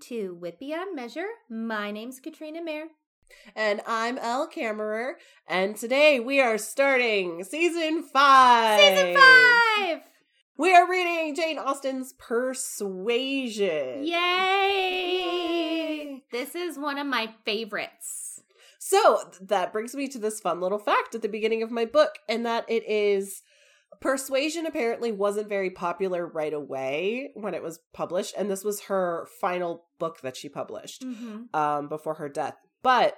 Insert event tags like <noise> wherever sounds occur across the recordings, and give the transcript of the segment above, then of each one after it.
To Beyond Measure. My name's Katrina Mayer. And I'm Elle Kammerer, and today we are starting season five. Season five! We are reading Jane Austen's Persuasion. Yay! This is one of my favorites. So that brings me to this fun little fact at the beginning of my book, and that it is Persuasion apparently wasn't very popular right away when it was published, and this was her final book that she published Mm-hmm. um, before her death. But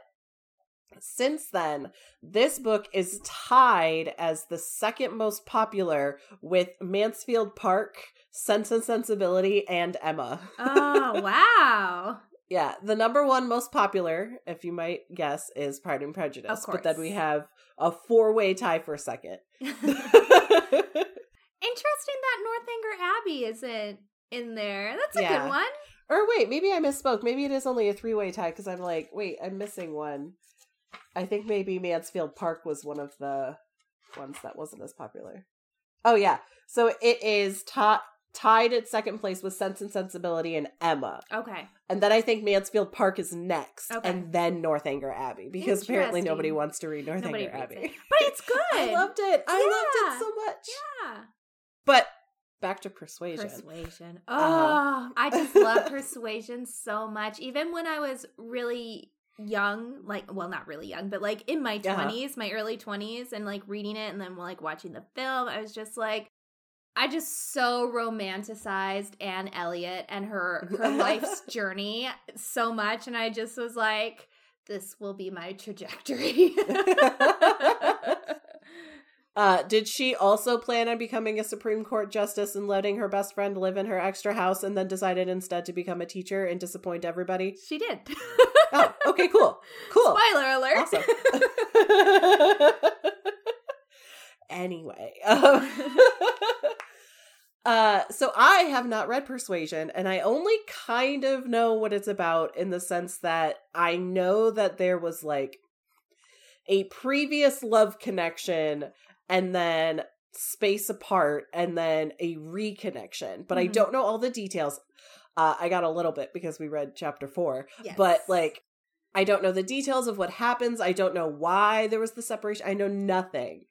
since then, this book is tied as the second most popular with Mansfield Park, Sense and Sensibility, and Emma. Oh, <laughs> wow. Yeah, the number one most popular, if you might guess, is Pride and Prejudice. Of But then we have a four way tie for second. <laughs> Interesting that Northanger Abbey isn't in there. That's a Yeah. good one. or wait, maybe I misspoke. Maybe it is only a three way tie because I'm like, wait, I'm missing one. I think maybe Mansfield Park was one of the ones that wasn't as popular. Oh, yeah. So it is ta- tied at second place with Sense and Sensibility and Emma. Okay. And then I think Mansfield Park is next, Okay. and then Northanger Abbey because apparently nobody wants to read Northanger Abbey. it. But it's <laughs> good. I loved it. I Yeah. loved it so much. Yeah. But back to persuasion. Persuasion. Oh, Uh-huh. I just love <laughs> persuasion so much. Even when I was really young, like, well, not really young, but like in my Uh-huh. 20s, my early 20s, and like reading it and then like watching the film, I was just like, I just so romanticized Anne Elliot and her her life's <laughs> journey so much, and I just was like, this will be my trajectory. <laughs> Uh, did she also plan on becoming a Supreme Court justice and letting her best friend live in her extra house and then decided instead to become a teacher and disappoint everybody? she did. Oh, okay, cool. <laughs> Cool. Spoiler alert. Awesome. Anyway. <laughs> um, uh, so I have not read Persuasion, and I only kind of know what it's about in the sense that I know that there was like a previous love connection and then space apart and then a reconnection, but I Mhm. don't know all the details. Uh, I got a little bit because we read chapter four, Yes. but like I don't know the details of what happens. I don't know why there was the separation. I know nothing.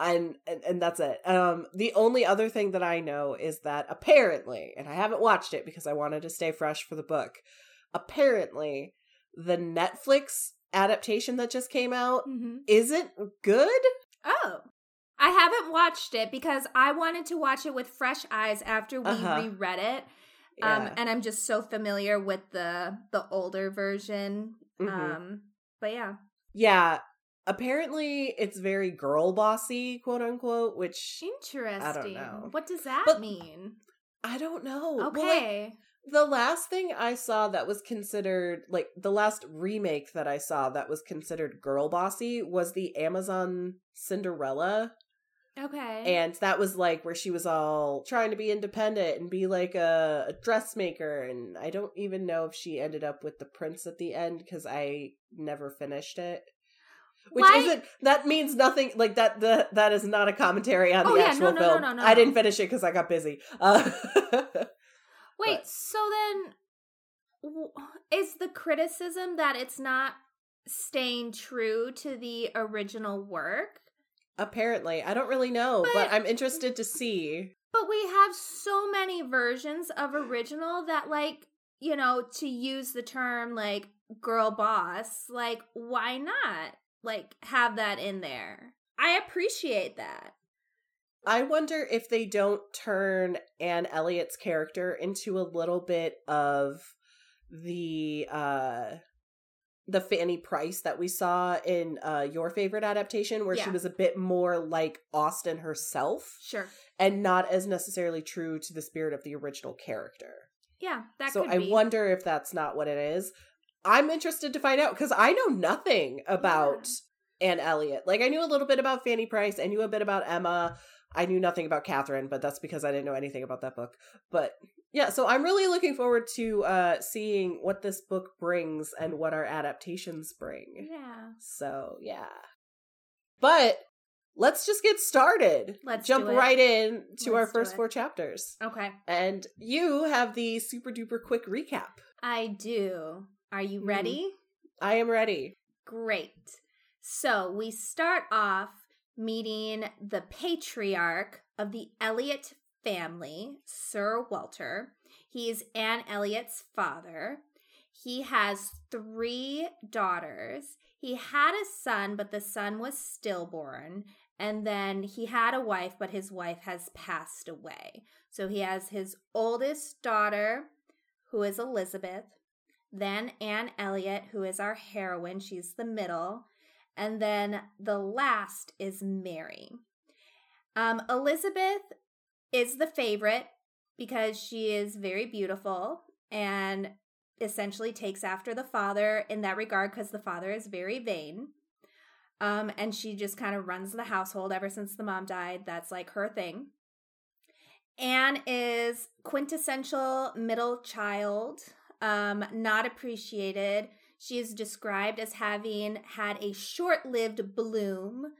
And, and and that's it. Um the only other thing that I know is that apparently, and I haven't watched it because I wanted to stay fresh for the book. Apparently, the Netflix adaptation that just came out Mhm. isn't good. Oh. I haven't watched it because I wanted to watch it with fresh eyes after we Uh-huh. reread it. Yeah. Um and I'm just so familiar with the the older version. Mhm. Um but yeah. yeah. Apparently it's very girl bossy, quote unquote, which Interesting. I don't know. What does that But- mean? I don't know. Well, like, Okay. The last thing I saw that was considered like the last remake that I saw that was considered girl bossy was the Amazon Cinderella. okay. And that was like where she was all trying to be independent and be like a, a dressmaker. And I don't even know if she ended up with the prince at the end because I never finished it. Which Why- isn't that means nothing like that the, that is not a commentary on Oh, the yeah, actual no, no, no, film. no, no, I didn't finish it because I got busy. Uh, <laughs> Wait, but- so then is the criticism that it's not staying true to the original work? Apparently, I don't really know, but, But- I'm interested to see. But we have so many versions of original that, like, you know, to use the term like girl boss, like, why not like have that in there? I appreciate that. I wonder if they don't turn Anne Elliot's character into a little bit of the uh the Fanny Price that we saw in uh your favorite adaptation where she was a bit more like Austen herself Sure. and not as necessarily true to the spirit of the original character. Yeah, that so I be. wonder if that's not what it is. I'm interested to find out because I know nothing about Anne Elliot. Like I knew a little bit about Fanny Price, I knew a bit about Emma. I knew nothing about Catherine, but that's because I didn't know anything about that book. But yeah, so I'm really looking forward to uh seeing what this book brings and what our adaptations bring. Yeah. So yeah. But let's just get started. Let's jump right in to our Let's do first four chapters. Okay. And you have the super duper quick recap. I do. Are you Mhm. ready? I am ready. Great. So we start off meeting the patriarch of the Elliot family, Sir Walter. He's Anne Elliot's father. He has three daughters. He had a son, but the son was stillborn. And then he had a wife, but his wife has passed away. So he has his oldest daughter, who is Elizabeth, then Anne Elliot, who is our heroine. She's the middle. And then the last is Mary. Um, Elizabeth is the favorite because she is very beautiful and essentially takes after the father in that regard because the father is very vain. Um, and she just kind of runs the household ever since the mom died. That's like her thing. Anne is quintessential middle child, um, not appreciated. She is described as having had a short lived bloom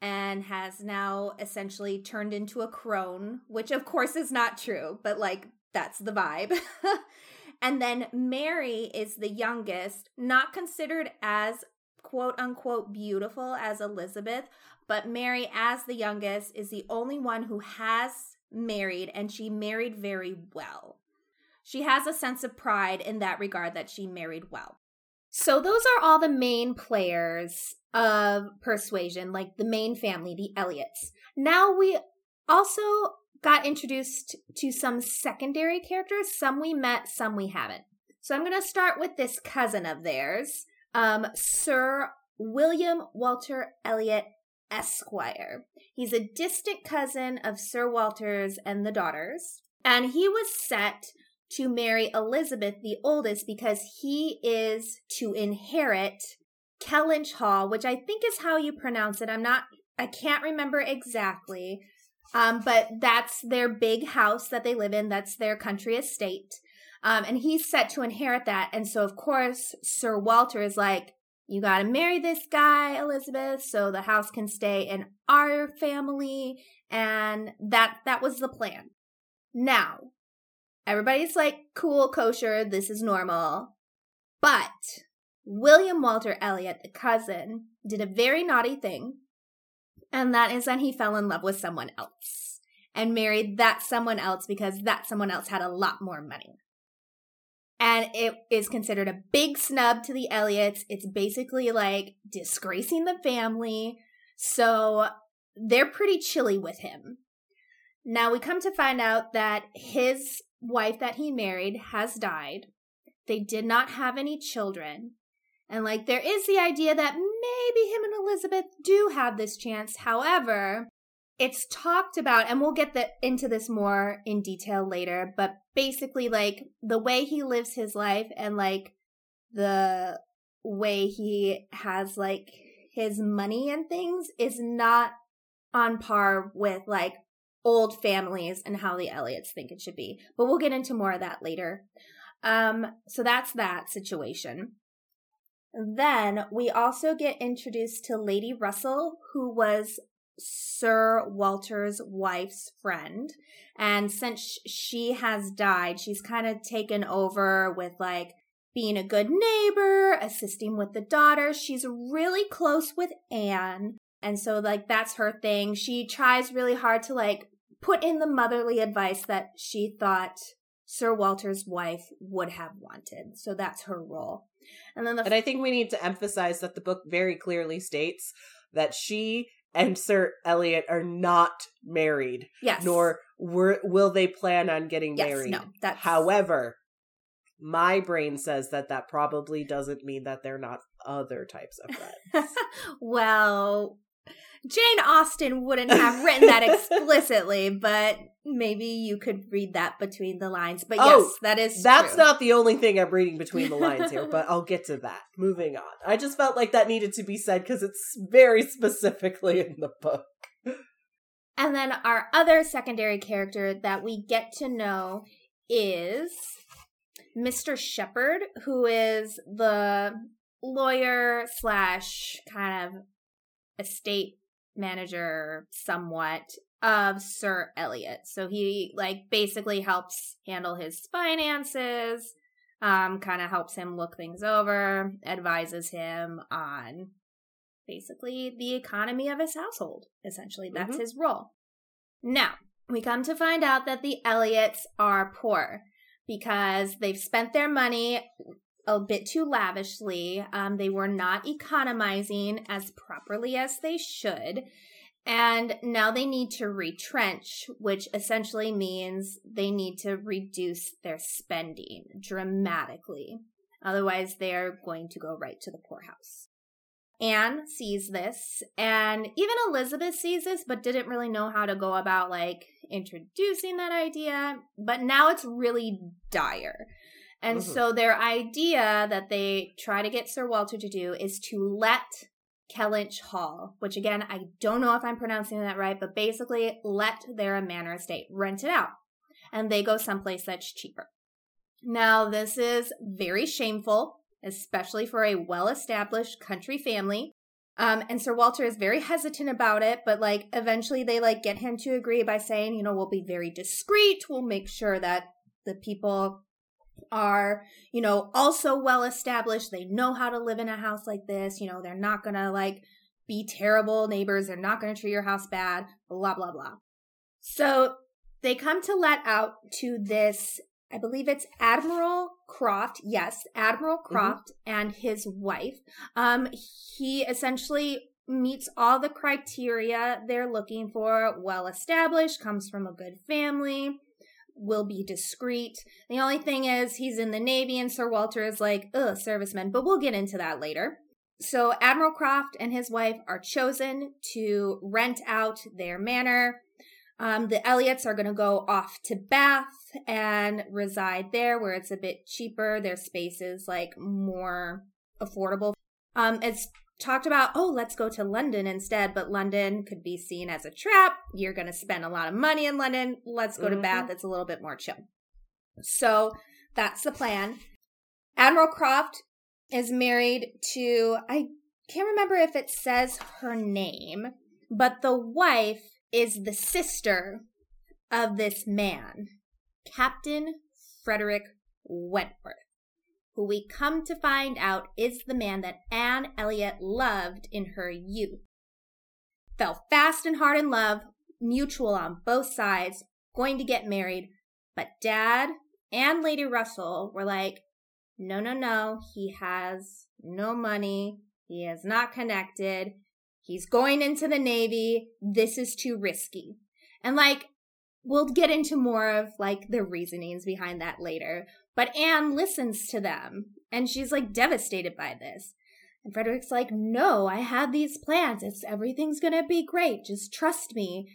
and has now essentially turned into a crone, which of course is not true, but like that's the vibe. <laughs> and then Mary is the youngest, not considered as quote unquote beautiful as Elizabeth, but Mary, as the youngest, is the only one who has married and she married very well. She has a sense of pride in that regard that she married well. So, those are all the main players of persuasion, like the main family, the Elliots. Now, we also got introduced to some secondary characters. Some we met, some we haven't. So, I'm going to start with this cousin of theirs, um, Sir William Walter Elliot Esquire. He's a distant cousin of Sir Walter's and the daughters, and he was set to marry Elizabeth, the oldest, because he is to inherit Kellynch Hall, which I think is how you pronounce it. I'm not, I can't remember exactly. Um, but that's their big house that they live in. That's their country estate. Um, and he's set to inherit that. And so, of course, Sir Walter is like, you got to marry this guy, Elizabeth, so the house can stay in our family. And that, that was the plan. Now, everybody's like, cool, kosher, this is normal. But William Walter Elliot, the cousin, did a very naughty thing. And that is that he fell in love with someone else and married that someone else because that someone else had a lot more money. And it is considered a big snub to the Elliots. It's basically like disgracing the family. So they're pretty chilly with him. Now we come to find out that his wife that he married has died. They did not have any children. And like there is the idea that maybe him and Elizabeth do have this chance. However, it's talked about and we'll get the, into this more in detail later, but basically like the way he lives his life and like the way he has like his money and things is not on par with like old families and how the Elliots think it should be. But we'll get into more of that later. Um, so that's that situation. Then we also get introduced to Lady Russell, who was Sir Walter's wife's friend. And since she has died, she's kind of taken over with like being a good neighbor, assisting with the daughter. She's really close with Anne. And so, like, that's her thing. She tries really hard to, like, put in the motherly advice that she thought Sir Walter's wife would have wanted. So that's her role. And then the And I think we need to emphasize that the book very clearly states that she and Sir Elliot are not married, yes, nor were, will they plan on getting yes, married. no, that's However, my brain says that that probably doesn't mean that they're not other types of friends. <laughs> well, Jane Austen wouldn't have written that explicitly, <laughs> but maybe you could read that between the lines. But Oh, yes, that is That's true. not the only thing I'm reading between the lines here, but <laughs> I'll get to that. Moving on. I just felt like that needed to be said because it's very specifically in the book. And then our other secondary character that we get to know is Mr. Shepherd, who is the lawyer slash kind of estate manager somewhat of Sir Elliot. So he like basically helps handle his finances, um, kind of helps him look things over, advises him on basically the economy of his household. Essentially, that's Mhm. his role. Now, we come to find out that the Elliots are poor because they've spent their money a bit too lavishly. Um, they were not economizing as properly as they should. And now they need to retrench, which essentially means they need to reduce their spending dramatically. Otherwise, they're going to go right to the poorhouse. Anne sees this, and even Elizabeth sees this, but didn't really know how to go about like introducing that idea. But now it's really dire. And Mhm. so their idea that they try to get Sir Walter to do is to let Kellynch Hall, which again, I don't know if I'm pronouncing that right, but basically let their manor estate rent it out. And they go someplace that's cheaper. Now, this is very shameful, especially for a well established country family. Um, and Sir Walter is very hesitant about it, but like eventually they like get him to agree by saying, you know, we'll be very discreet. We'll make sure that the people are, you know, also well established. They know how to live in a house like this. You know, they're not gonna like be terrible neighbors. They're not gonna treat your house bad, blah, blah, blah. So they come to let out to this, I believe it's Admiral Croft. Yes, Admiral Croft and his wife. Um, he essentially meets all the criteria they're looking for, well established, comes from a good family, will be discreet. The only thing is he's in the Navy and Sir Walter is like, ugh, servicemen, but we'll get into that later. So Admiral Croft and his wife are chosen to rent out their manor. Um, the Elliots are going to go off to Bath and reside there where it's a bit cheaper. Their space is like more affordable. Um, it's talked about, oh, let's go to London instead, but London could be seen as a trap. You're going to spend a lot of money in London. Let's go to Mhm. Bath. It's a little bit more chill. So that's the plan. Admiral Croft is married to, I can't remember if it says her name, but the wife is the sister of this man, Captain Frederick Wentworth, who we come to find out is the man that Anne Elliot loved in her youth. Fell fast and hard in love, mutual on both sides, going to get married, but Dad and Lady Russell were like, no, no, no, he has no money, he is not connected, he's going into the Navy, this is too risky. And like, we'll get into more of like the reasonings behind that later. But Anne listens to them and she's like devastated by this. And Frederick's like, no, I had these plans. It's everything's gonna be great. Just trust me.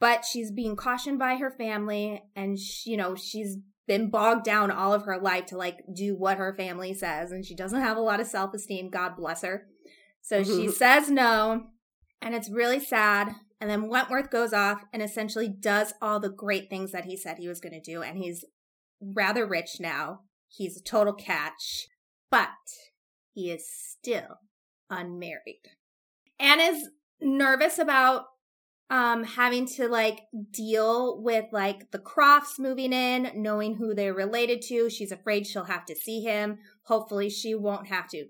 But she's being cautioned by her family and she, you know, she's been bogged down all of her life to like do what her family says and she doesn't have a lot of self-esteem. God bless her. So she <laughs> says no and it's really sad. And then Wentworth goes off and essentially does all the great things that he said he was going to do. And he's rather rich now. He's a total catch, but he is still unmarried. Anne is nervous about um having to like deal with like the Crofts moving in, knowing who they're related to. She's afraid she'll have to see him. Hopefully she won't have to.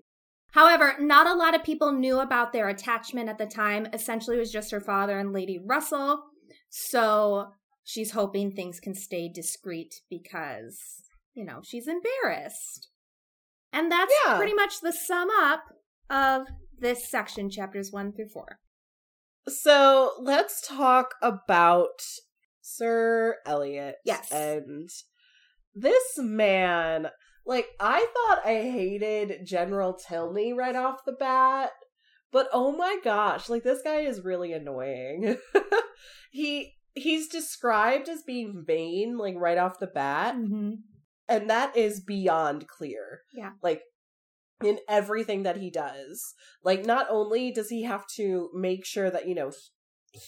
However, not a lot of people knew about their attachment at the time. Essentially, it was just her father and Lady Russell. So she's hoping things can stay discreet because, you know, she's embarrassed. And that's Yeah. pretty much the sum up of this section, chapters one through four. So let's talk about Sir Elliot. Yes. And this man, like, I thought I hated General Tilney right off the bat, but oh my gosh, like, this guy is really annoying. <laughs> he. He's described as being vain, like right off the bat, Mm-hmm. and that is beyond clear. Yeah. Like in everything that he does. Like not only does he have to make sure that, you know,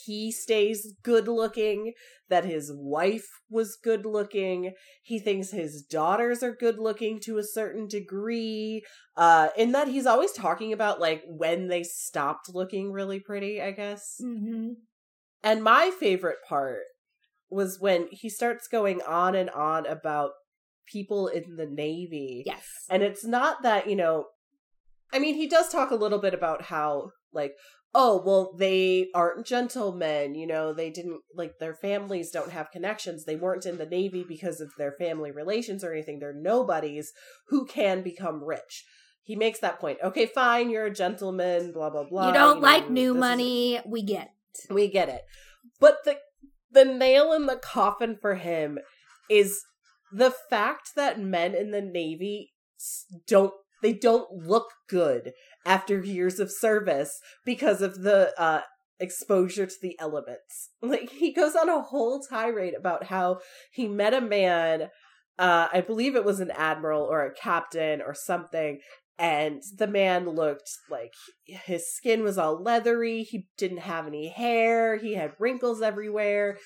he stays good looking, that his wife was good looking. He thinks his daughters are good looking to a certain degree. Uh, in that he's always talking about like when they stopped looking really pretty, I guess. Mm-hmm. And my favorite part was when he starts going on and on about people in the Navy. Yes. And it's not that, you know, I mean, he does talk a little bit about how, like, oh, well, they aren't gentlemen, you know, they didn't, like, their families don't have connections. They weren't in the Navy because of their family relations or anything. They're nobodies who can become rich. He makes that point. Okay, fine, you're a gentleman, blah, blah, blah. you don't know, like new this is- money. We get. We get it. But the the nail in the coffin for him is the fact that men in the navy don't they don't look good after years of service because of the uh exposure to the elements. <laughs> Like he goes on a whole tirade about how he met a man uh I believe it was an admiral or a captain or something and the man looked like his skin was all leathery. He didn't have any hair. He had wrinkles everywhere.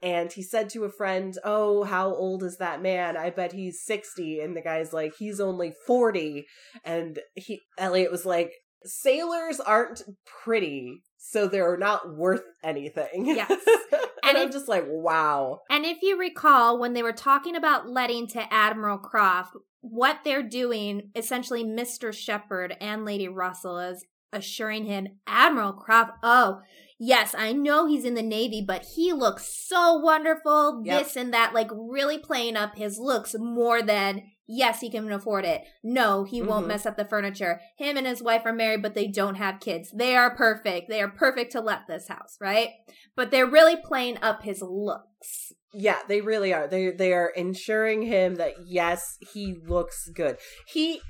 And he said to a friend oh how old is that man? I bet he's 60 and the guy's like he's only 40 and he elliot was like sailors aren't pretty so they're not worth anything. Yes. <laughs> and, And i'm if- just like wow. And if you recall, when they were talking about letting to Admiral Croft, what they're doing, essentially, Mr. Shepherd and Lady Russell is assuring him, Admiral Croft, oh, yes, I know he's in the Navy, but he looks so wonderful, Yep. this and that, like really playing up his looks more than, yes, he can afford it. No, he won't Mhm. mess up the furniture. Him and his wife are married, but they don't have kids. They are perfect. They are perfect to let this house, right? But they're really playing up his looks. Yeah, they really are. They they are ensuring him that yes, he looks good. He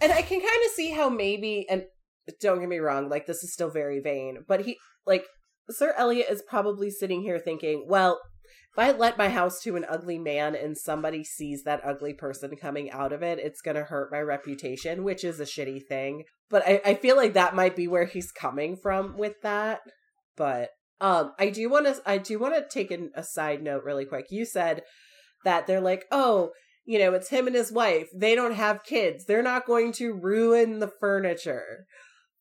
and I can kind of see how maybe and don't get me wrong, like this is still very vain, but he like Sir Elliot is probably sitting here thinking, well, if I let my house to an ugly man and somebody sees that ugly person coming out of it, it's gonna hurt my reputation, which is a shitty thing. But I, I feel like that might be where he's coming from with that. But um, I do want to I do want to take an, a side note really quick. You said that they're like, oh, you know, it's him and his wife. They don't have kids. They're not going to ruin the furniture.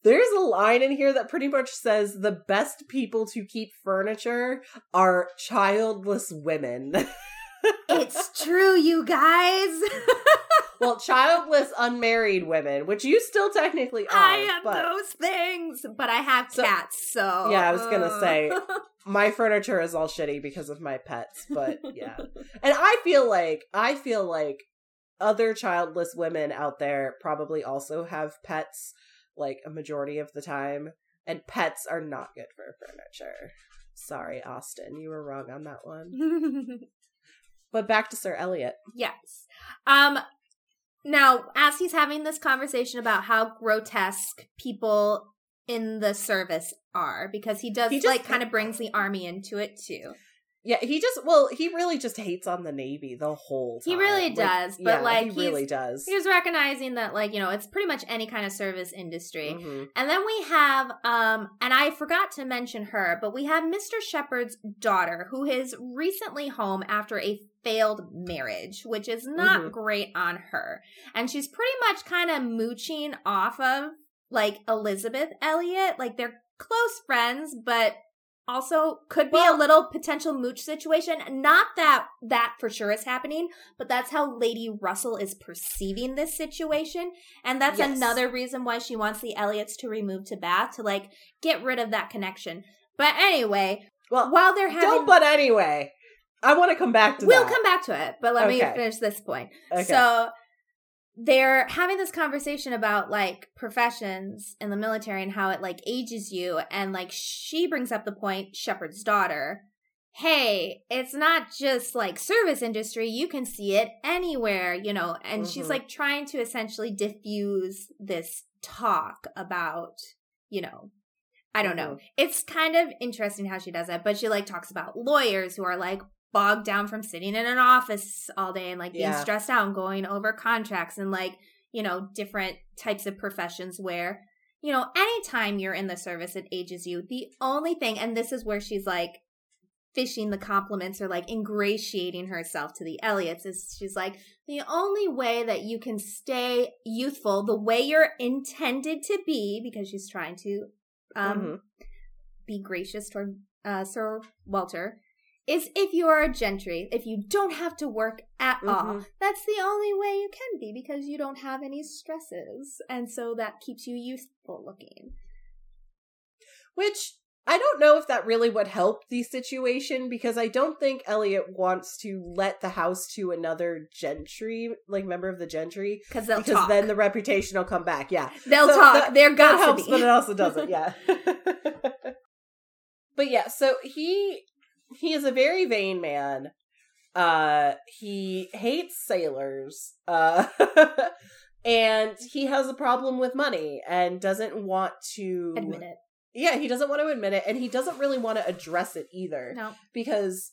There's a line in here that pretty much says the best people to keep furniture are childless women. <laughs> It's true, you guys. <laughs> well, childless unmarried women, which you still technically are. I have but those things, but I have So- cats, so Yeah, I was gonna uh. say, <laughs> my furniture is all shitty because of my pets, but yeah. And I feel like I feel like other childless women out there probably also have pets like a majority of the time and pets are not good for furniture. Sorry, Austen, you were wrong on that one. <laughs> But back to Sir Elliot. yes. Um. Now, as he's having this conversation about how grotesque people in the service are, because he does He like kind of brings the army into it too. Yeah, he just well, he really just hates on the Navy the whole time. He really does, but, like, he he's- really does. He was recognizing that, like you know, it's pretty much any kind of service industry. Mhm. And then we have, um, and I forgot to mention her, but we have Mr. Shepherd's daughter, who is recently home after a failed marriage, which is not Mhm. great on her. And she's pretty much kind of mooching off of like Elizabeth Elliot. Like they're close friends, but also could be Well- a little potential mooch situation. Not that that for sure is happening, but that's how Lady Russell is perceiving this situation. And that's Yes. another reason why she wants the Elliots to remove to Bath to like get rid of that connection. But anyway, Well, while they're having don't but anyway. I want to come back to we'll that. come back to it, but let me finish this point. Okay. So they're having this conversation about like professions in the military and how it like ages you and like she brings up the point Shepherd's daughter hey it's not just like service industry you can see it anywhere you know and she's Mhm. like trying to essentially diffuse this talk about you know I don't know. Mhm. It's kind of interesting how she does that, but she like talks about lawyers who are like bogged down from sitting in an office all day and like being Yeah. stressed out and going over contracts and like, you know, different types of professions where you know, anytime you're in the service, it ages you. The only thing, and this is where she's like fishing the compliments or like ingratiating herself to the Elliots, is she's like, the only way that you can stay youthful the way you're intended to be, because she's trying to um, Mhm. be gracious toward uh, Sir Walter, is if you are a gentry, if you don't have to work at all. Mhm. That's the only way you can be because you don't have any stresses. And so that keeps you youthful looking. Which I don't know if that really would help the situation because I don't think Elliot wants to let the house to another gentry, like member of the gentry, Because they'll because talk. then the reputation will come back. Yeah. they'll So talk. that- They're gossipy. helps, but it also doesn't. <laughs> Yeah. <laughs> but yeah, so he he is a very vain man. Uh he hates sailors. Uh <laughs> and he has a problem with money and doesn't want to Admit it. Yeah, he doesn't want to admit it and he doesn't really want to address it either No. because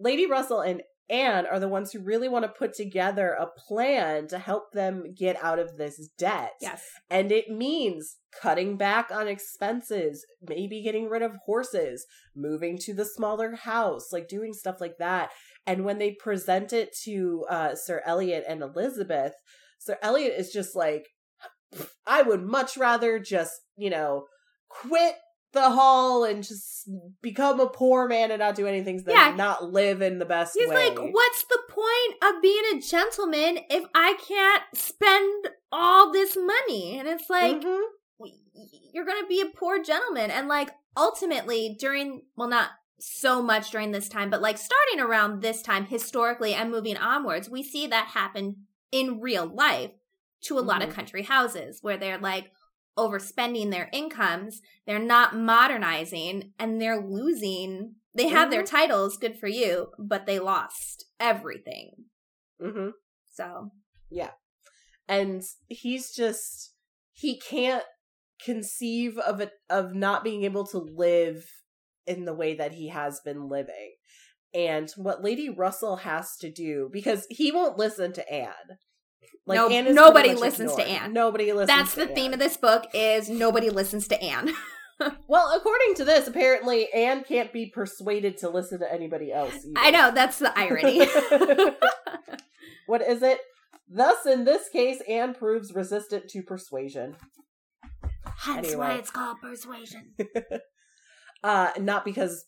Lady Russell and Anne are the ones who really want to put together a plan to help them get out of this debt. Yes. And it means cutting back on expenses, maybe getting rid of horses, moving to the smaller house, like doing stuff like that. And when they present it to uh, Sir Elliot and Elizabeth, Sir Elliot is just like, I would much rather just, you know, quit the hall and just become a poor man and not do anything Yeah. not live in the best He's way. like, what's the point of being a gentleman if I can't spend all this money? And it's like, Mhm. you're going to be a poor gentleman. And like ultimately during, well, not so much during this time, but like starting around this time historically and moving onwards, we see that happen in real life to a lot of Mhm. country houses where they're like overspending their incomes, they're not modernizing, and they're losing. They have their titles, good for you, but they lost everything. Mhm. So, yeah. and he's just he can't conceive of it of not being able to live in the way that he has been living and what lady russell has to do because he won't listen to anne No- Anne is nobody listens to ignored. Anne. nobody listens that's to the theme of this book is nobody listens to Anne. <laughs> well according to this apparently anne can't be persuaded to listen to anybody else either. I know, that's the irony. <laughs> <laughs> what is it thus in this case anne proves resistant to persuasion Hence Anyway. why it's called persuasion. Uh, not because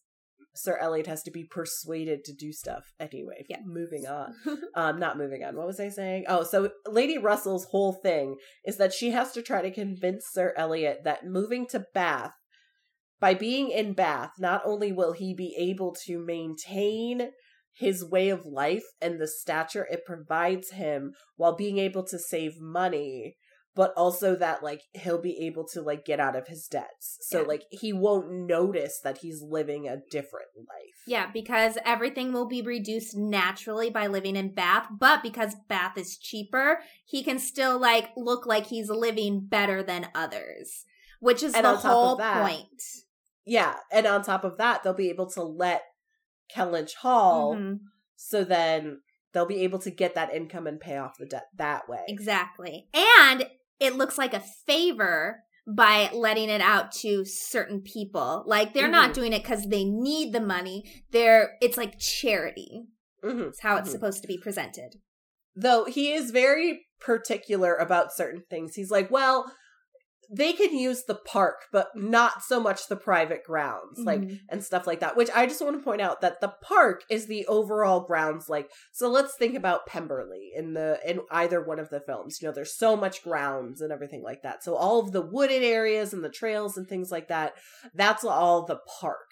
Sir Elliot has to be persuaded to do stuff. Anyway, Yeah. moving <laughs> on. um, not moving on. What was I saying? Oh, so Lady Russell's whole thing is that she has to try to convince Sir Elliot that moving to Bath, by being in Bath, not only will he be able to maintain his way of life and the stature it provides him while being able to save money but also that like he'll be able to like get out of his debts so Yeah. like he won't notice that he's living a different life yeah, because everything will be reduced naturally by living in Bath, but because Bath is cheaper, he can still like look like he's living better than others, which is And the on top of whole that, point. yeah and on top of that they'll be able to let kellynch hall Mhm. so then they'll be able to get that income and pay off the debt that way Exactly. And it looks like a favor by letting it out to certain people. Like they're not Mhm. doing it because they need the money. They're it's like charity. Mhm. It's how it's Mhm. supposed to be presented. though he is very particular about certain things he's like well they can use the park but not so much the private grounds like Mhm. and stuff like that which i just want to point out that the park is the overall grounds like so let's think about pemberley in the in either one of the films you know there's so much grounds and everything like that so all of the wooded areas and the trails and things like that that's all the park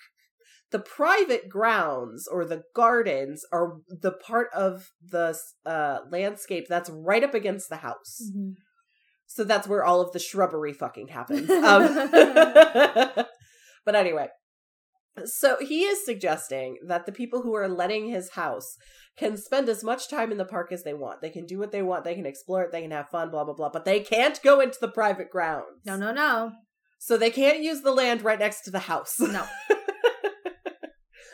the private grounds or the gardens are the part of the uh, landscape that's right up against the house Mhm. So that's where all of the shrubbery fucking happens. <laughs> Um, <laughs> but anyway, so he is suggesting that the people who are letting his house can spend as much time in the park as they want. They can do what they want. They can explore it. They can have fun, blah, blah, blah. But they can't go into the private grounds. No, no, no. So they can't use the land right next to the house. No. <laughs>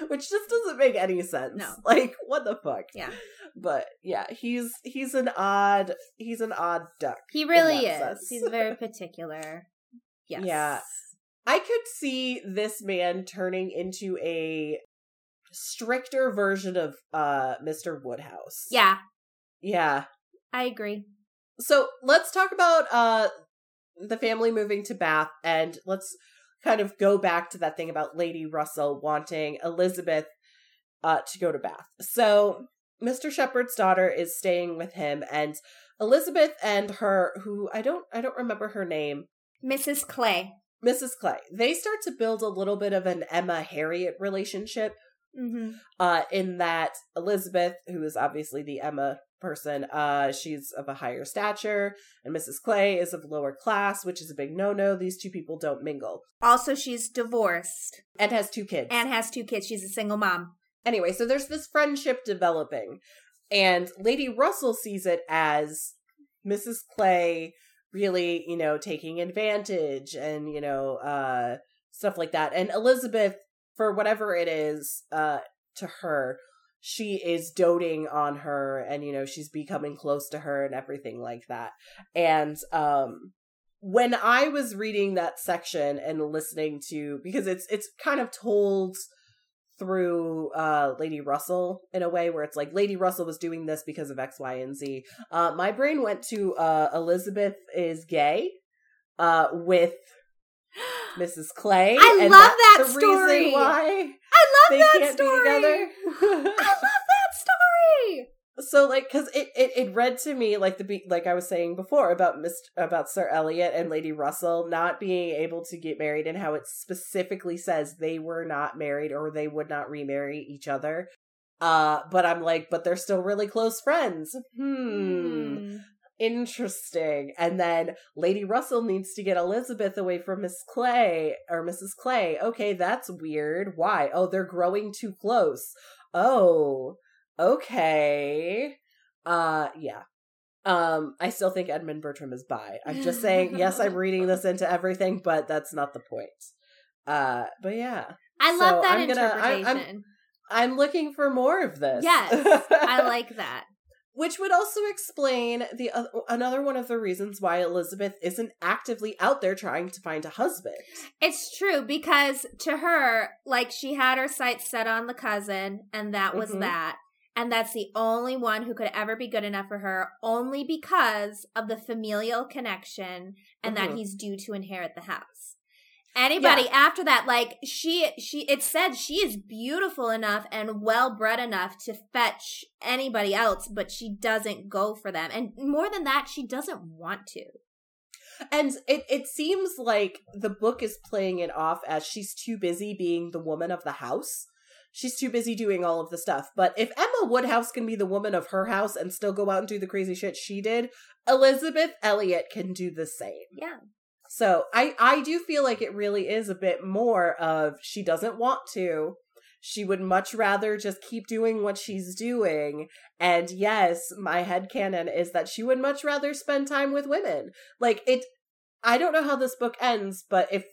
Which just doesn't make any sense. No. Like, what the fuck? Yeah. But yeah, he's he's an odd he's an odd duck. He really is. sense. He's very <laughs> particular. Yes. Yeah. I could see this man turning into a stricter version of uh Mr. Woodhouse. Yeah, Yeah. I agree. So let's talk about uh the family moving to Bath and let's kind of go back to that thing about Lady Russell wanting Elizabeth uh to go to Bath. So Mr. Shepherd's daughter is staying with him and Elizabeth and her who I don't I don't remember her name, Mrs. Clay. Mrs. Clay. They start to build a little bit of an Emma Harriet relationship Mm-hmm. uh in that Elizabeth, who is obviously the Emma person, uh she's of a higher stature and Mrs. Clay is of lower class, which is a big no-no. These two people don't mingle. Also, she's divorced And has two kids. and has two kids. She's a single mom. anyway, so there's this friendship developing. And Lady Russell sees it as Mrs. Clay really, you know, taking advantage and, you know, uh stuff like that. And Elizabeth, for whatever it is, uh, to her, she is doting on her and, you know, she's becoming close to her and everything like that. And um when I was reading that section and listening to because it's it's kind of told through uh Lady Russell in a way where it's like Lady Russell was doing this because of X, Y, and Z. Uh my brain went to uh Elizabeth is gay uh with Mrs. Clay. I love that story. Why I love that story. be together. <laughs> <laughs> I love that story. so like because it, it it read to me like the be- like i was saying before about mr about sir elliot and lady russell not being able to get married and how it specifically says they were not married or they would not remarry each other uh but i'm like but they're still really close friends hmm Hmm. Interesting. And then lady russell needs to get elizabeth away from miss clay or mrs clay. Okay that's weird. Why? Oh they're growing too close. Oh okay. Uh yeah. Um i still think edmund bertram is bi. I'm just saying yes i'm reading this into everything but that's not the point. Uh but yeah. I love So that I'm gonna- I'm- interpretation. I'm- i'm looking for more of this. Yes, I like <laughs> that. Which would also explain the uh, another one of the reasons why Elizabeth isn't actively out there trying to find a husband. It's true because to her, like she had her sights set on the cousin, and that was Mhm. that. And that's the only one who could ever be good enough for her, only because of the familial connection and that Mhm. he's due to inherit the house. Anybody after that, like she, she, it said she is beautiful enough and well bred enough to fetch anybody else, but she doesn't go for them. And more than that, she doesn't want to. And it it seems like the book is playing it off as she's too busy being the woman of the house. She's too busy doing all of the stuff. But if Emma Woodhouse can be the woman of her house and still go out and do the crazy shit she did, Elizabeth Elliot can do the same. Yeah. So I I do feel like it really is a bit more of she doesn't want to. She would much rather just keep doing what she's doing. And yes, my head headcanon is that she would much rather spend time with women. Like it I don't know how this book ends, but if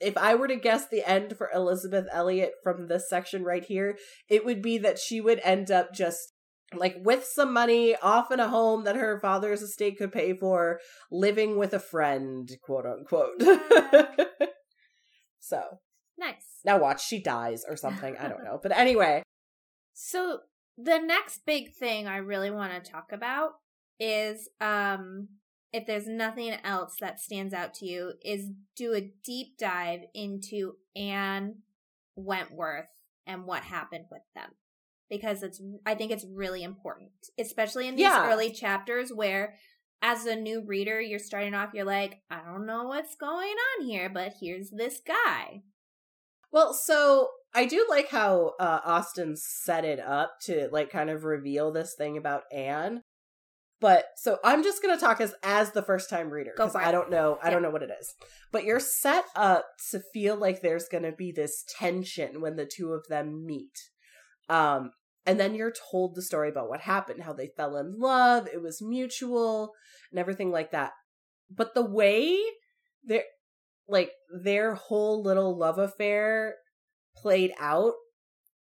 if I were to guess the end for Elizabeth Elliot from this section right here, it would be that she would end up just like with some money off in a home that her father's estate could pay for, living with a friend, quote unquote. <laughs> so Nice. now watch, she dies or something. I don't <laughs> know. But anyway, So the next big thing I really want to talk about is um if there's nothing else that stands out to you is do a deep dive into Anne Wentworth and what happened with them. Because it's I think it's really important, especially in these Yeah. early chapters where as a new reader you're starting off you're like I don't know what's going on here, but here's this guy. Well, so I do like how uh, Austen set it up to like kind of reveal this thing about Anne. But so I'm just gonna talk as as the first time reader because. I don't know I Yeah. don't know what it is. But you're set up to feel like there's gonna be this tension when the two of them meet. Um and then you're told the story about what happened, how they fell in love, it was mutual, and everything like that. But the way their like their whole little love affair played out,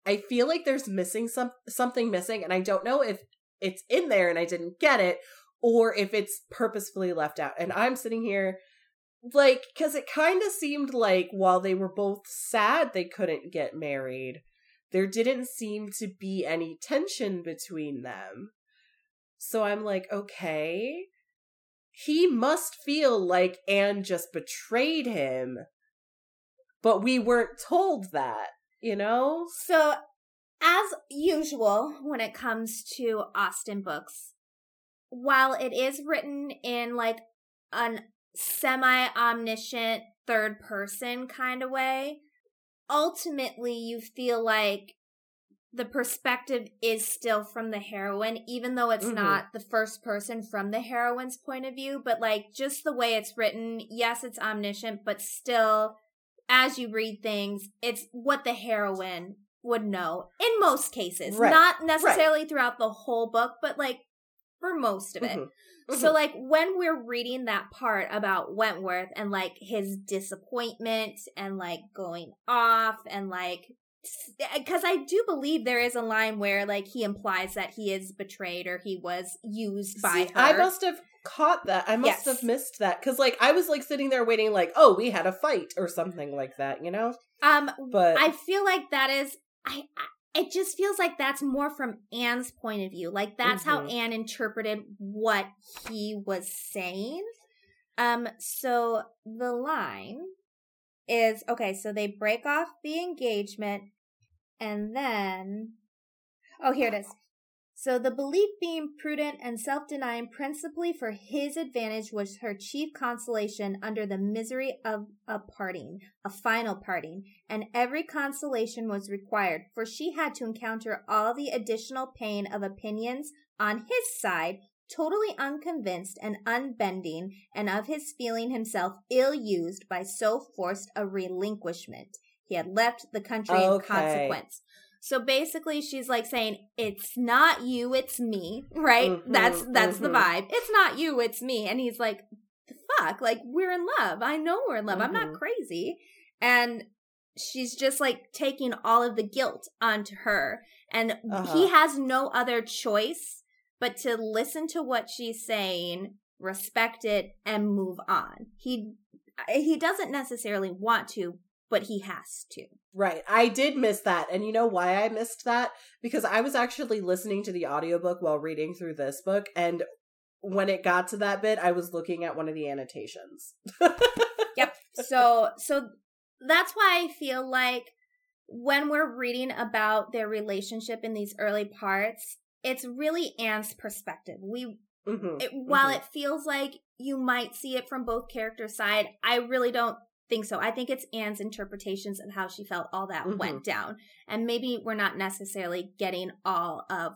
I feel like there's missing some something missing, and I don't know if it's in there and I didn't get it, or if it's purposefully left out. And I'm sitting here like because it kind of seemed like while they were both sad they couldn't get married there didn't seem to be any tension between them. So i'm like okay. He must feel like anne just betrayed him. But we weren't told that you know? So, as usual, when it comes to Austen books, while it is written in like an semi omniscient third person kind of way, ultimately you feel like the perspective is still from the heroine, even though it's Mhm. not the first person from the heroine's point of view. But like just the way it's written, yes, it's omniscient, but still, as you read things, it's what the heroine would know in most cases. Right. Not necessarily throughout the whole book, but like for most of it. Mhm. So Mhm. like when we're reading that part about Wentworth and like his disappointment and like going off and like because I do believe there is a line where like he implies that he is betrayed or he was used by See, her. I must have caught that. I must Yes. have missed that because, like, I was like sitting there waiting, like, oh, we had a fight or something like that, you know. um But I feel like that is I it just feels like that's more from Anne's point of view. Like that's how Mhm. Anne interpreted what he was saying. Um so the line is okay, so they break off the engagement and then Oh, here it is. So the belief being prudent and self-denying principally for his advantage was her chief consolation under the misery of a parting, a final parting, and every consolation was required, for she had to encounter all the additional pain of opinions on his side, totally unconvinced and unbending, and of his feeling himself ill-used by so forced a relinquishment. He had left the country in consequence. So basically she's like saying it's not you, it's me, right? Mhm, that's that's the mhm. vibe. It's not you, it's me. And he's like fuck? Like we're in love. I know we're in love. I'm not Mhm. crazy. And she's just like taking all of the guilt onto her and Uh-huh. he has no other choice but to listen to what she's saying, respect it and move on. He he doesn't necessarily want to, but he has to. right, I did miss that, and you know why I missed that? Because I was actually listening to the audiobook while reading through this book, and when it got to that bit, I was looking at one of the annotations. <laughs> yep. So so that's why I feel like when we're reading about their relationship in these early parts, it's really Anne's perspective. We Mhm, it, while mhm. it feels like you might see it from both characters' side, I really don't think so. I think it's Anne's interpretations of how she felt all that Mhm. went down. And maybe we're not necessarily getting all of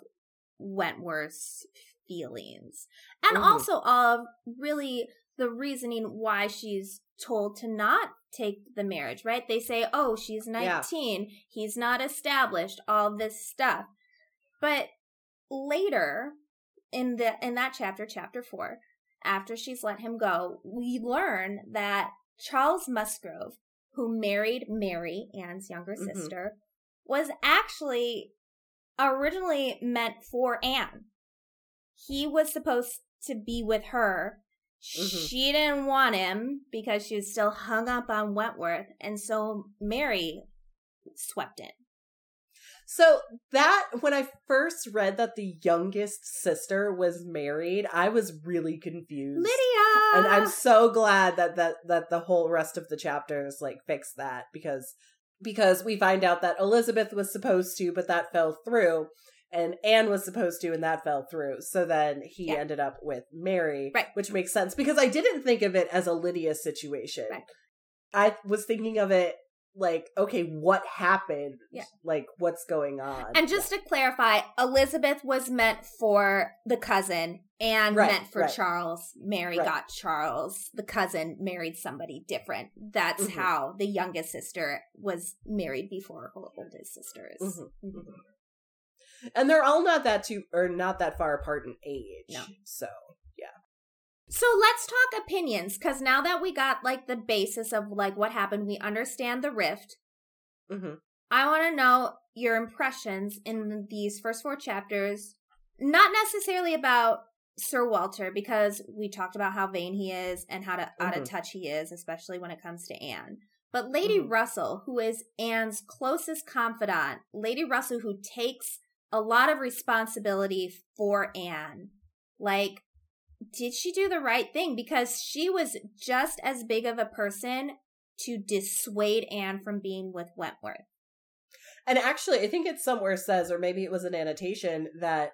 Wentworth's feelings. And Mhm. also all of really the reasoning why she's told to not take the marriage, right? They say, oh, she's 19, he's not established, all this stuff. But later in the in that chapter, chapter four, after she's let him go, we learn that Charles Musgrove, who married Mary, Anne's younger Mhm. sister, was actually originally meant for Anne. He was supposed to be with her. Mhm. She didn't want him because she was still hung up on Wentworth, and so Mary swept in. So that when I first read that the youngest sister was married, I was really confused. Lydia, And I'm so glad that that that the whole rest of the chapters like fixed that because because we find out that Elizabeth was supposed to, but that fell through, and Anne was supposed to, and that fell through. So then he Yeah. ended up with Mary, Right. which makes sense because I didn't think of it as a Lydia situation. Right. I was thinking of it like, okay, what happened? Yeah. Like, what's going on? And just to clarify, Elizabeth was meant for the cousin and Right, meant for right. Charles. Mary Right. got Charles. The cousin married somebody different. That's Mhm. how the youngest sister was married before her oldest sisters. Mhm, mhm. And they're all not that too, or not that far apart in age. No. So So let's talk opinions because now that we got like the basis of like what happened, we understand the rift. hmm I want to know your impressions in these first four chapters, not necessarily about Sir Walter because we talked about how vain he is and how to, out of Mhm. touch he is, especially when it comes to Anne. But Lady Mhm. Russell, who is Anne's closest confidant, Lady Russell, who takes a lot of responsibility for Anne, like, did she do the right thing? Because she was just as big of a person to dissuade Anne from being with Wentworth. And actually, I think it somewhere says, or maybe it was an annotation, that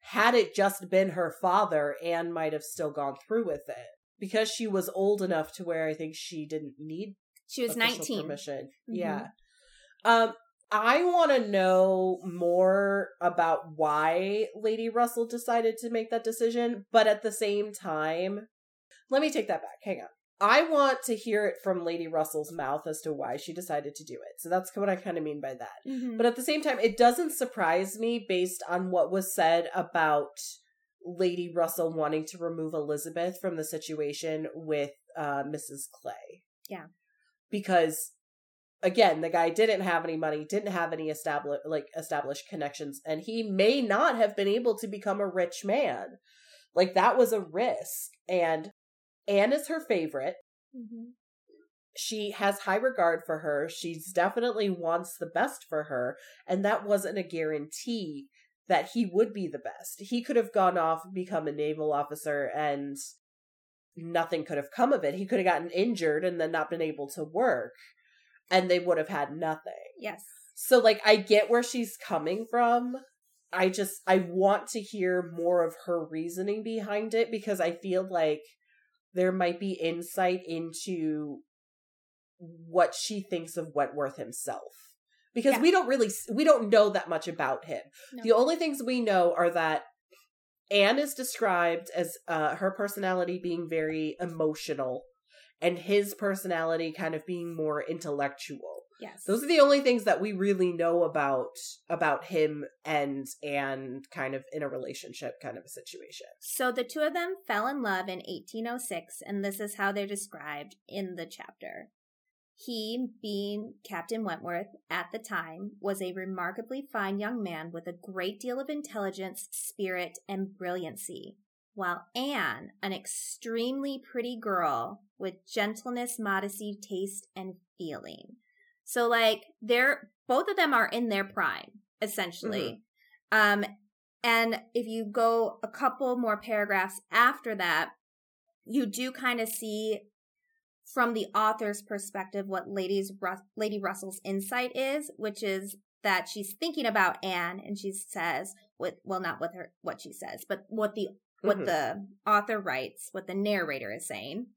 had it just been her father, Anne might have still gone through with it. Because she was old enough to where I think she didn't need She was 19. permission. Mhm. Yeah. Um, I want to know more about why Lady Russell decided to make that decision, but at the same time, let me take that back. Hang on. I want to hear it from Lady Russell's mouth as to why she decided to do it. So that's what I kind of mean by that. Mhm. But at the same time, it doesn't surprise me based on what was said about Lady Russell wanting to remove Elizabeth from the situation with uh, Mrs. Clay. Yeah. Because again, the guy didn't have any money, didn't have any established like established connections, and he may not have been able to become a rich man. Like that was a risk. And Anne is her favorite Mhm. she has high regard for her. She's definitely wants the best for her. And that wasn't a guarantee that he would be the best. He could have gone off, become a naval officer, and nothing could have come of it. He could have gotten injured and then not been able to work, and they would have had nothing. Yes. So, like, I get where she's coming from. I just, I want to hear more of her reasoning behind it because I feel like there might be insight into what she thinks of Wentworth himself. Because Yeah. we don't really, we don't know that much about him. No. The only things we know are that Anne is described as uh, her personality being very emotional and his personality kind of being more intellectual. Yes. Those are the only things that we really know about about him and and kind of in a relationship kind of a situation. So the two of them fell in love in 1806, and this is how they're described in the chapter. He, being Captain Wentworth at the time, was a remarkably fine young man with a great deal of intelligence, spirit, and brilliancy, while Anne, an extremely pretty girl with gentleness, modesty, taste, and feeling. So, like, they're both of them are in their prime, essentially. Um, and if you go a couple more paragraphs after that, you do kind of see from the author's perspective what Lady's Rus- Lady Russell's insight is, which is that she's thinking about Anne and she says with well not with her what she says, but what the what Mhm. the author writes, what the narrator is saying.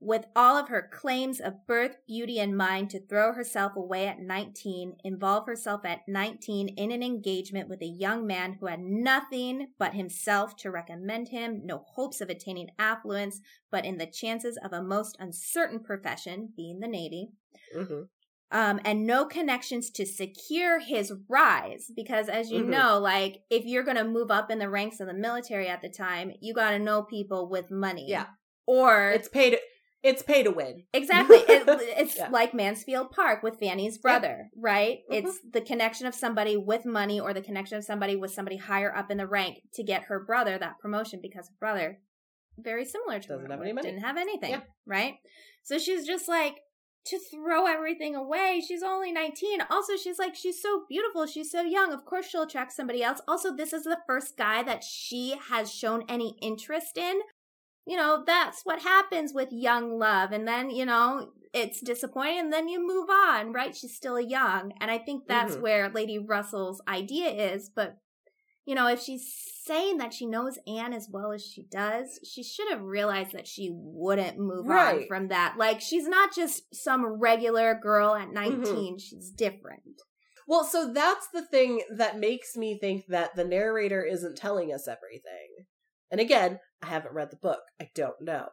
With all of her claims of birth, beauty, and mind to throw herself away at 19, involve herself at 19 in an engagement with a young man who had nothing but himself to recommend him, no hopes of attaining affluence, but in the chances of a most uncertain profession, being the Navy, hmm um, and no connections to secure his rise. Because as you Mhm. know, like if you're going to move up in the ranks of the military at the time, you got to know people with money. Yeah. Or It's paid. to it's pay to win. exactly, <laughs> it, it's Yeah. like Mansfield Park with Fanny's brother, right? Mhm. It's the connection of somebody with money or the connection of somebody with somebody higher up in the rank to get her brother that promotion because her brother, very similar to Doesn't her, have any money. didn't have anything, Yeah. right? So she's just like to throw everything away. She's only 19. Also, she's like, she's so beautiful. She's so young. Of course, she'll attract somebody else. Also, this is the first guy that she has shown any interest in. You know, that's what happens with young love. And then, you know, it's disappointing and then you move on, right? She's still young. And I think that's Mhm. where Lady Russell's idea is. But, you know, if she's saying that she knows Anne as well as she does, she should have realized that she wouldn't move on from that. Like, she's not just some regular girl at 19, Mm-hmm. she's different. Well, so that's the thing that makes me think that the narrator isn't telling us everything. And again, I haven't read the book. I don't know.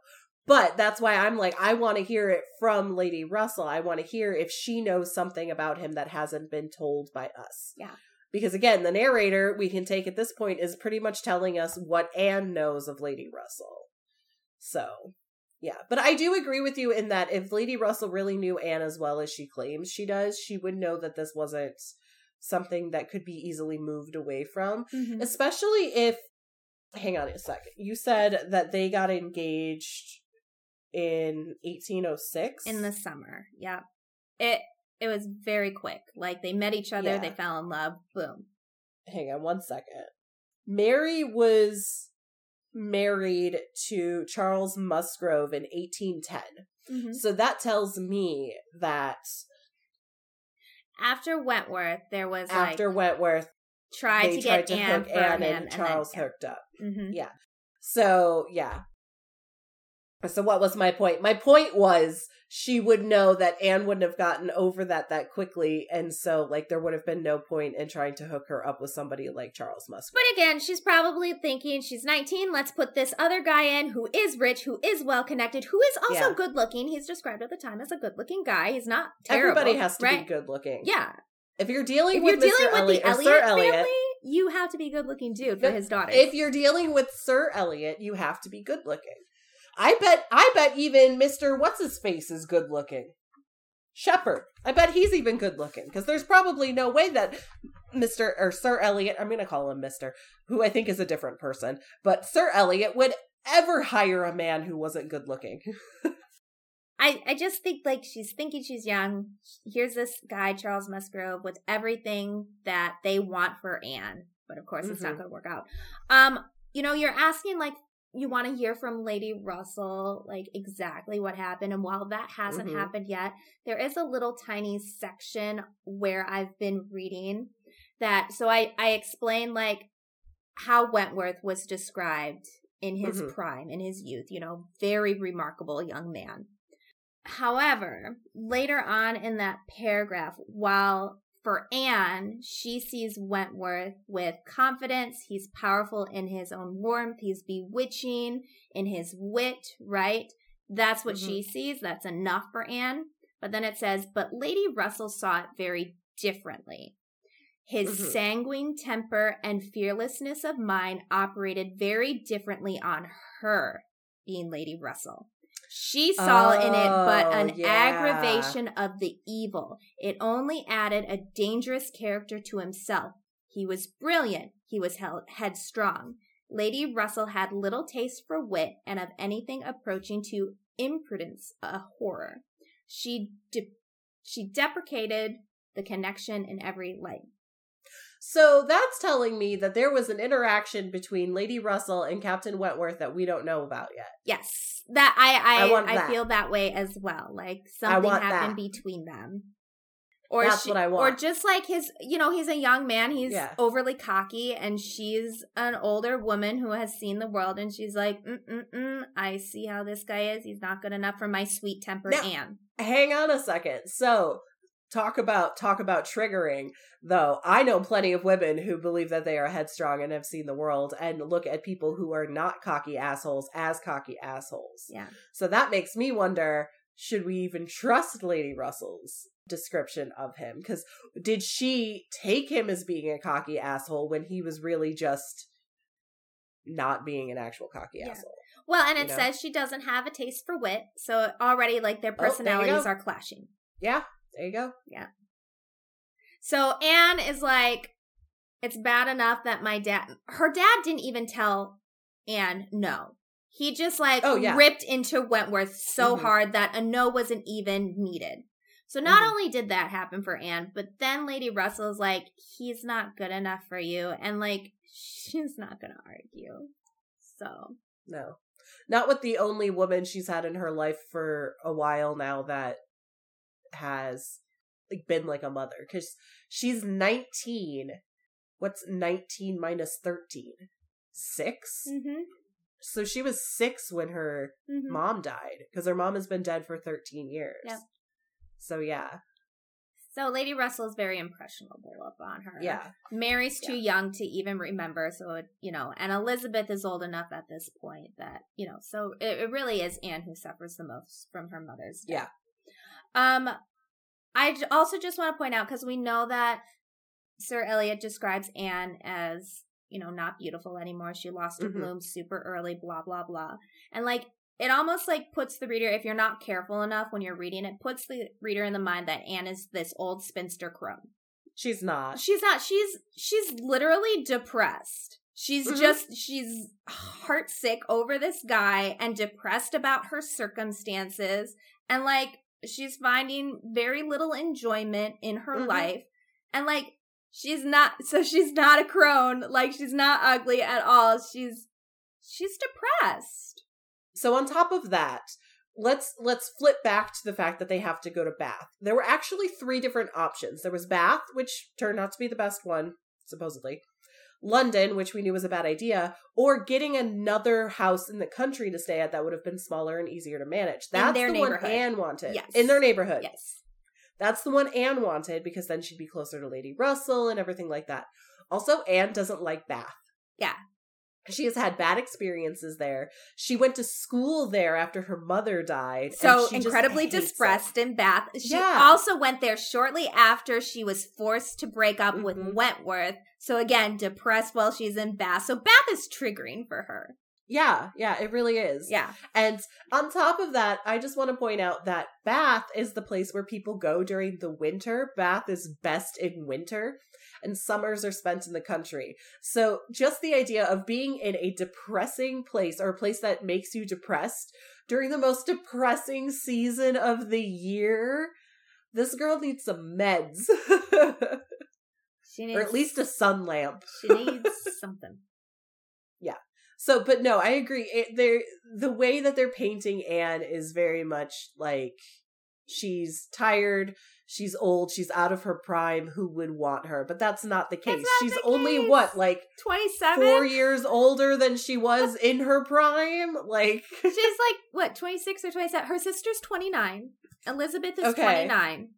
But that's why I'm like, I want to hear it from Lady Russell. I want to hear if she knows something about him that hasn't been told by us. Yeah. Because again, the narrator, we can take at this point, is pretty much telling us what Anne knows of Lady Russell. So, yeah. But I do agree with you in that if Lady Russell really knew Anne as well as she claims she does, she would know that this wasn't something that could be easily moved away from. Mm-hmm. Especially if hang on a second. You said that they got engaged in 1806 in the summer. Yeah. It it was very quick. Like they met each other, Yeah. they fell in love, boom. hang on one second. Mary was married to Charles Musgrove in 1810. Mm-hmm. So that tells me that After Wentworth, there was after like Wentworth, tried to tried get to Anne Anne and Charles then, hooked up. Mhm. So yeah. So what was my point? My point was she would know that Anne wouldn't have gotten over that that quickly, and so like there would have been no point in trying to hook her up with somebody like Charles Musk. But again, she's probably thinking she's 19. Let's put this other guy in who is rich, who is well connected, who is also Yeah. good looking. He's described at the time as a good looking guy. He's not terrible. Everybody has to right? be good looking. Yeah. If you're dealing If with you're Mr. dealing with the Elliot family, Elliot, you have to be good looking dude for his daughter. if you're dealing with Sir Elliot, you have to be good looking. I bet I bet even Mr. What's his face is good looking. Shepherd. I bet he's even good looking because there's probably no way that Mr. or Sir Elliot, I'm going to call him Mr., who I think is a different person, but Sir Elliot would ever hire a man who wasn't good looking. <laughs> I, I just think like she's thinking she's young. Here's this guy, Charles Musgrove, with everything that they want for Anne. But of course it's not Mhm. gonna work out. Um, you know, you're asking like you want to hear from Lady Russell, like exactly what happened. And while that hasn't Mhm. happened yet, there is a little tiny section where I've been reading that so I, I explain like how Wentworth was described in his Mhm. prime, in his youth, you know, very remarkable young man. However, later on in that paragraph, while for Anne, she sees Wentworth with confidence. He's powerful in his own warmth. He's bewitching in his wit, right? That's what she sees. That's enough for Anne. But then it says, but Lady Russell saw it very differently. His Mhm. sanguine temper and fearlessness of mind operated very differently on her, being Lady Russell. She saw in it but Oh, an yeah. aggravation of the evil. It only added a dangerous character to himself. He was brilliant. He was headstrong. Lady Russell had little taste for wit and of anything approaching to imprudence, a horror. She de- she deprecated the connection in every light. So that's telling me that there was an interaction between Lady Russell and Captain Wentworth that we don't know about yet. Yes, that I I I want I, that. feel that way as well. Like something want happened that. between them. Or That's she- what I Or just like his, you know, he's a young man. He's Yeah. overly cocky, and she's an older woman who has seen the world, and she's like, mm mm mm. I see how this guy is. He's not good enough for my sweet tempered Now- Anne. Hang on a second. So talk about talk about triggering though i know plenty of women who believe that they are headstrong and have seen the world and look at people who are not cocky assholes as cocky assholes Yeah. so that makes me wonder should we even trust lady russell's description of him because did she take him as being a cocky asshole when he was really just not being an actual cocky Yeah. asshole Well, and You it know? says she doesn't have a taste for wit, so already like their Oh, you personalities go. are clashing. yeah there you go Yeah. So Anne is like, it's bad enough that my dad, her dad didn't even tell Anne no. He just like Oh, yeah. ripped into Wentworth so Mhm. hard that a no wasn't even needed. So not Mhm. only did that happen for Anne, but then Lady Russell's like, he's not good enough for you. And like, she's not going to argue. So, No. Not with the only woman she's had in her life for a while now that has like been like a mother cuz she's 19. What's 19 minus 13? 6? mm-hmm, So she was 6 when her mm-hmm. mom died cuz her mom has been dead for 13 years. Yep. So yeah. So Lady russell is very impressionable upon her. Yeah. Mary's too Yeah. young to even remember, so it, you know, and Elizabeth is old enough at this point that you know, so it, it really is Anne who suffers the most from her mother's death. Um, I also just want to point out because we know that Sir Elliot describes Anne as you know not beautiful anymore. She lost her Mhm. bloom super early. Blah blah blah, and like. It almost like puts the reader, if you're not careful enough when you're reading it, puts the reader in the mind that Anne is this old spinster crone. She's not. She's not. She's she's literally depressed. She's Mhm. just she's heartsick over this guy and depressed about her circumstances and like she's finding very little enjoyment in her Mhm. life and like she's not <laughs> so she's not a crone like she's not ugly at all she's she's depressed So on top of that, let's let's flip back to the fact that they have to go to Bath. There were actually three different options. There was Bath, which turned out to be the best one, supposedly. London, which we knew was a bad idea, or getting another house in the country to stay at that would have been smaller and easier to manage. That's the one. Anne wanted. Yes. In their neighborhood. yes That's the one Anne wanted because then she'd be closer to Lady Russell and everything like that. Also, Anne doesn't like Bath. Yeah. She has had bad experiences there. She went to school there after her mother died. and so incredibly it. depressed in Bath. She Yeah. also went there shortly after she was forced to break up with Mhm. Wentworth. So again, depressed while she's in Bath. So Bath is triggering for her. Yeah, yeah, it really is. Yeah. And on top of that, I just want to point out that Bath is the place where people go during the winter. Bath is best in winter, and summers are spent in the country. So just the idea of being in a depressing place or a place that makes you depressed during the most depressing season of the year. This girl needs some meds. <laughs> She needs or at least a sun lamp. she needs <laughs> something. Yeah. So, but no, I agree. It, they're the way that they're painting Anne is very much like she's tired, she's old, she's out of her prime. Who would want her? But that's not the case. not she's the only case. what, like Twenty seven. four years older than she was in her prime. Like, She's like <laughs> what, twenty six or twenty seven? Her sister's twenty nine. Elizabeth is Okay. twenty nine.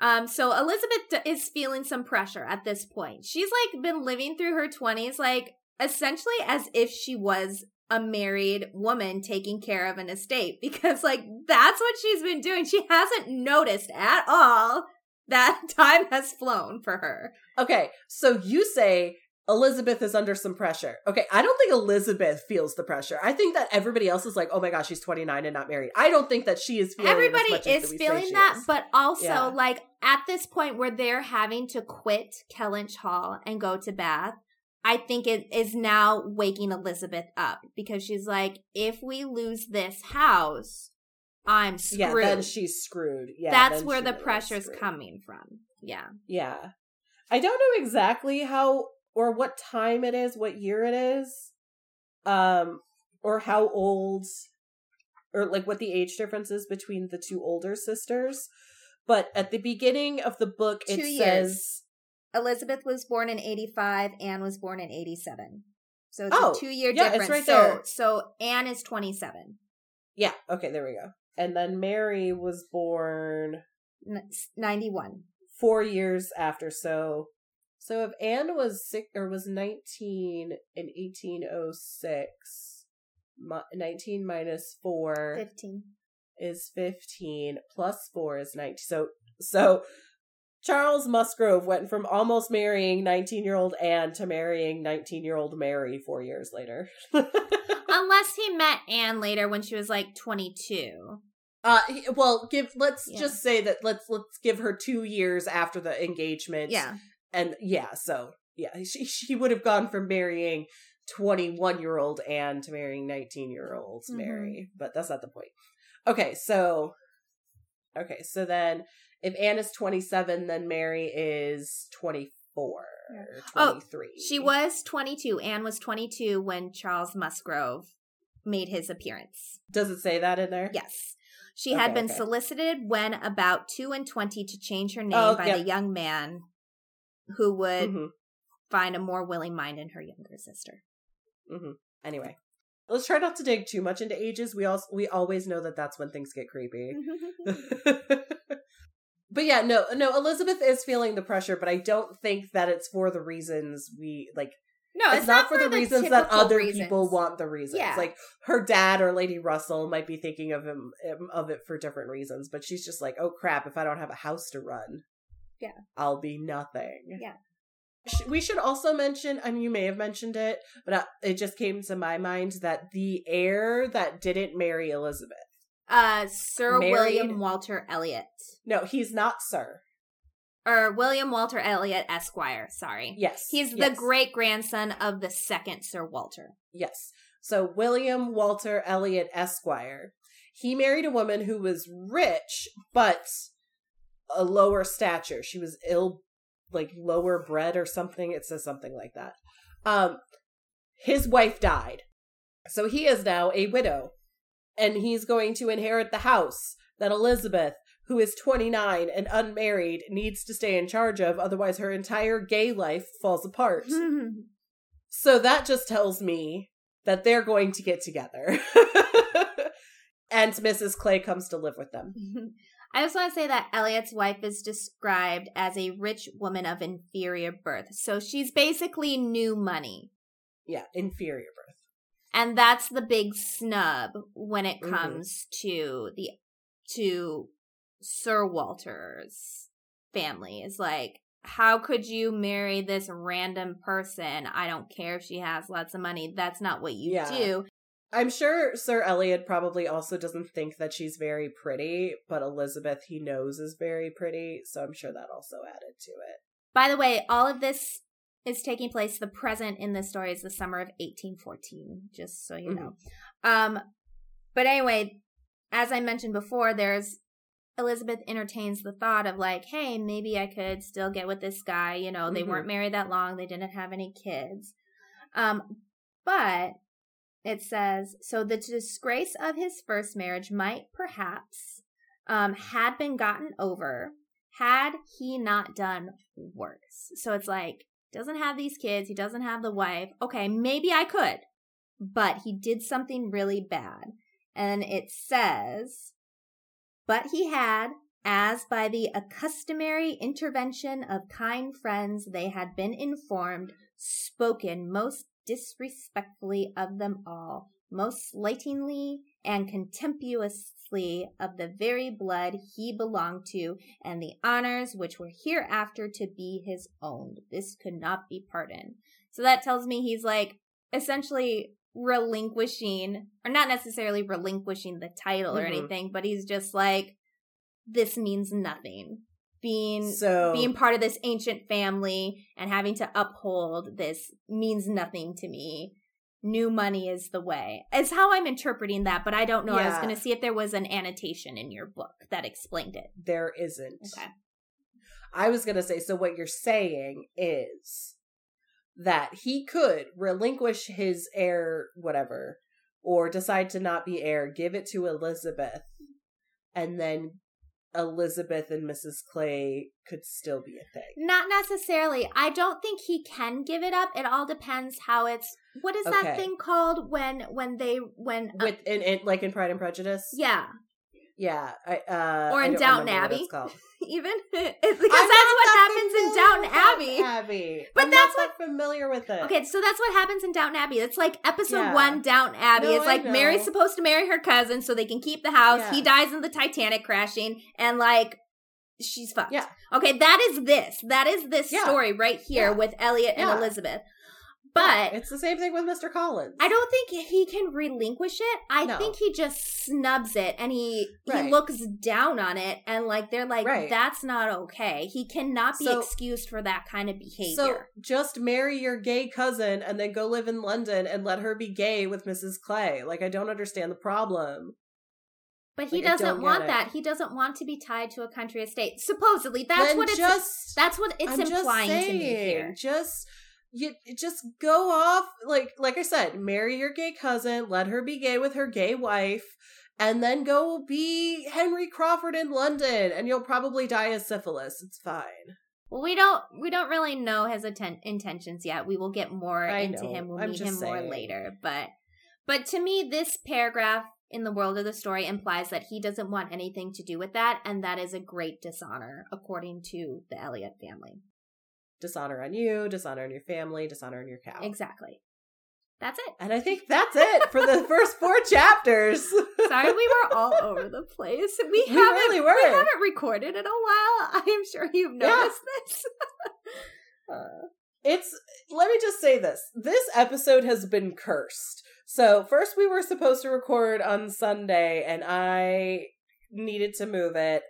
Um, so Elizabeth d- is feeling some pressure at this point. She's like been living through her twenties, like essentially as if she was a married woman taking care of an estate, because like that's what she's been doing. She hasn't noticed at all that <laughs> time has flown for her. okay, so you say Elizabeth is under some pressure. Okay, I don't think Elizabeth feels the pressure. I think that everybody else is like, oh my gosh, she's 29 and not married. I don't think that she is feeling Everybody is feeling that, is. but also Yeah. like at this point where they're having to quit Kellynch Hall and go to Bath, I think it is now waking Elizabeth up because she's like, if we lose this house, I'm screwed. Yeah, then she's screwed. Yeah, That's where the really pressure's screwed. coming from. Yeah. Yeah. I don't know exactly how or what time it is, what year it is, um, or how old, or like what the age difference is between the two older sisters. But at the beginning of the book, it Two years. Elizabeth was born in 85, Anne was born in 87. So it's Oh, a two year yeah, it's difference. right so, there. so Anne is 27, yeah, okay, there we go. And then Mary was born 91. four years after. So, so if Anne was six or was nineteen in eighteen oh six, nineteen minus four 15. is fifteen plus four is nineteen. So, so Charles Musgrove went from almost marrying nineteen year old Anne to marrying nineteen year old Mary four years later. <laughs> Unless he met Anne later when she was like 22. Uh, he- well, give let's Yeah. just say that let's let's give her two years after the engagement. Yeah. and yeah, so yeah, she she would have gone from marrying twenty one year old Anne to marrying nineteen year old Mhm. Mary, but that's not the point. Okay, so okay, so then if Anne is twenty seven, then Mary is twenty four. Oh, 23. She was 22. Anne was 22 when Charles Musgrove made his appearance. Does it say that in there? Yes. She had been okay. solicited when about 2 and 20 to change her name Oh, by yep. the young man who would Mhm, find a more willing mind in her younger sister. mhm. Anyway, let's try not to dig too much into ages. We also we always know that that's when things get creepy. <laughs> <laughs> but yeah, no, no. Elizabeth is feeling the pressure, but I don't think that it's for the reasons we like. no, it's, not, for the reasons that other reasons. people want the reasons. Yeah. Like her dad or Lady Russell might be thinking of him of it for different reasons, but she's just like, oh crap! If I don't have a house to run, Yeah. I'll be nothing. Yeah. We should also mention, I mean, you may have mentioned it, but uh, it just came to my mind that the heir that didn't marry Elizabeth, Uh, Sir Married- William Walter Elliot. no, he's not Sir. or William Walter Elliot Esquire. Sorry, Yes. he's the yes, great grandson of the second Sir Walter. Yes. So William Walter Elliot Esquire. He married a woman who was rich, but a lower stature. She was ill, like lower bred or something. It says something like that. Um, his wife died. So he is now a widow. And he's going to inherit the house that Elizabeth, who is 29 and unmarried, needs to stay in charge of. Otherwise, her entire gay life falls apart. <laughs> So that just tells me that they're going to get together. <laughs> and Mrs. Clay comes to live with them. I just want to say that Elliot's wife is described as a rich woman of inferior birth. So she's basically new money. Yeah, inferior birth. And that's the big snub when it Mhm. comes to the to Sir Walter's family. Is like how could you marry this random person? I don't care if she has lots of money. That's not what you Yeah. do. I'm sure Sir Elliot probably also doesn't think that she's very pretty, but Elizabeth he knows is very pretty, so I'm sure that also added to it. By the way, all of this is taking place. The present in this story is the summer of 1814, just so you Mhm. know. Um, but anyway, as I mentioned before, there's Elizabeth entertains the thought of like, hey, maybe I could still get with this guy. You know, they Mhm. weren't married that long, they didn't have any kids. Um, but it says so the disgrace of his first marriage might perhaps um had been gotten over had he not done worse. So it's like doesn't have these kids, he doesn't have the wife. Okay, maybe I could. But he did something really bad. And it says but he had as by the accustomary intervention of kind friends they had been informed, spoken most disrespectfully of them all, most slightingly and contemptuously of the very blood he belonged to, and the honors which were hereafter to be his own. This could not be pardoned. So that tells me he's like essentially relinquishing, or not necessarily relinquishing the title or Mhm. anything, but he's just like, this means nothing. Being So being part of this ancient family and having to uphold this means nothing to me. New money is the way. It's how I'm interpreting that, but I don't know. I was going to see if there was an annotation in your book that explained it. there isn't. Okay. I was going to say, so what you're saying is that he could relinquish his heir, whatever, or decide to not be heir, give it to Elizabeth, and then Elizabeth and Mrs. Clay could still be a thing. Not necessarily. I don't think he can give it up. It all depends how it's. What is that thing called when when they when uh, With in, in like in Pride and Prejudice, yeah yeah, I, uh, Or in Downton what Abbey. it's called. <laughs> even <laughs> because I'm that's what that happens in Downton Abbey. Abbey. But I'm that's not that familiar with it. Okay, so that's what happens in Downton Abbey. It's like episode Yeah. one, Downton Abbey. No, it's like. Mary's supposed to marry her cousin so they can keep the house. Yeah. He dies in the Titanic crashing, and like she's fucked. Yeah. Okay, that is this. That is this Yeah. story right here with Elliot and Yeah. Yeah, But oh, it's the same thing with Mr. Collins. I don't think he can relinquish it. I No. think he just snubs it and he Right. he looks down on it and like they're like Right. that's not okay. He cannot be So- excused for that kind of behavior. So just marry your gay cousin and then go live in London and let her be gay with Mrs. Clay. Like I don't understand the problem. But he Like, doesn't want that. He doesn't want to be tied to a country estate. Supposedly, that's Then what it's. just that's what it's I'm just implying to me here. Just you just go off like like I said, marry your gay cousin, let her be gay with her gay wife, and then go be Henry Crawford in London, and you'll probably die of syphilis. It's fine. Well, we don't we don't really know his atten- intentions yet. We will get more I into know. him. We'll I'm meet him more later. But but to me, this paragraph in the world of the story implies that he doesn't want anything to do with that, and that is a great dishonor, according to the Elliot family. Dishonor on you, dishonor on your family, dishonor on your cow. Exactly. That's it. And I think that's it for the <laughs> first four chapters. Sorry, we were <laughs> all over the place. We, We haven't really were. we haven't recorded in a while. <laughs> I am sure you've Yeah. noticed this. Uh, It's let me just say this. This episode has been cursed. So first we were supposed to record on Sunday and I needed to move it.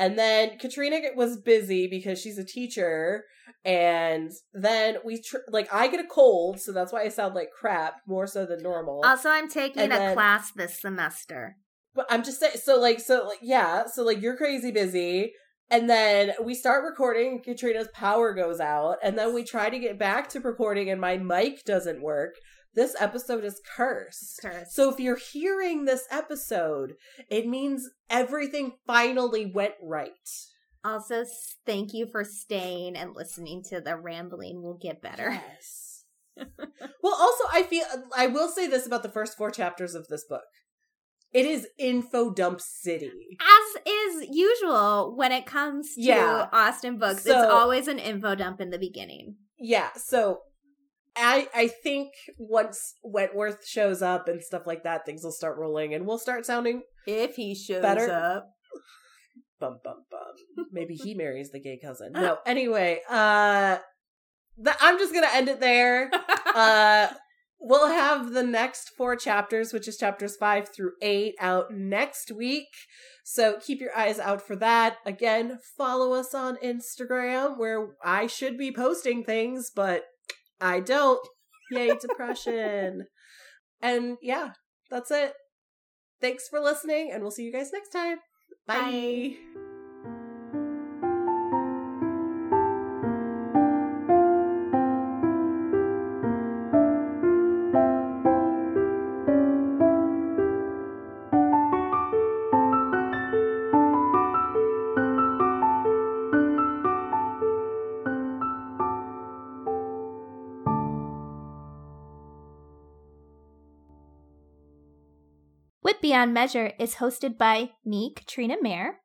And then Katrina was busy because she's a teacher. And then we, tr- like, I get a cold, so that's why I sound like crap more so than normal. Also, I'm taking And a then- class this semester. But I'm just saying, so like, so like, yeah, so like, you're crazy busy. And then we start recording, Katrina's power goes out, and then we try to get back to recording, and my mic doesn't work. This episode is cursed. Cursed. So if you're hearing this episode, it means everything finally went right. Also, thank you for staying and listening to the rambling. We'll get better. Yes. <laughs> well, also, I feel I will say this about the first four chapters of this book. It is info dump city. As is usual when it comes to Yeah. Austen books, So- it's always an info dump in the beginning. Yeah, so I I think once Wentworth shows up and stuff like that, things will start rolling and we'll start sounding If he shows Better- up. <laughs> bum bum bum. Maybe he <laughs> marries the gay cousin. No, <laughs> anyway, uh th- I'm just gonna end it there. uh we'll have the next four chapters which is chapters five through eight out next week so keep your eyes out for that again follow us on instagram where i should be posting things but i don't. Yay depression. And yeah that's it. Thanks for listening and we'll see you guys next time. Bye. Wit Beyond Measure is hosted by me, Katrina Mayer.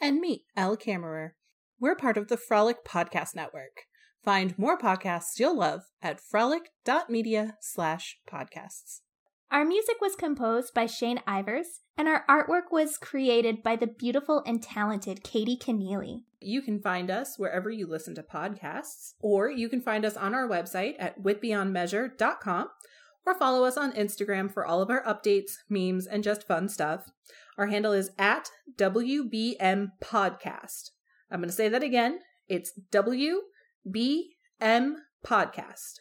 and me, Elle Kammerer. We're part of the Frolic Podcast Network. Find more podcasts you'll love at frolic.media slash podcasts. Our music was composed by Shane Ivers, and our artwork was created by the beautiful and talented Katie Keneally. You can find us wherever you listen to podcasts, or you can find us on our website at witbeyondmeasure.com, or follow us on Instagram for all of our updates, memes, and just fun stuff. Our handle is at WBM Podcast. I'm going to say that again. It's WBM Podcast.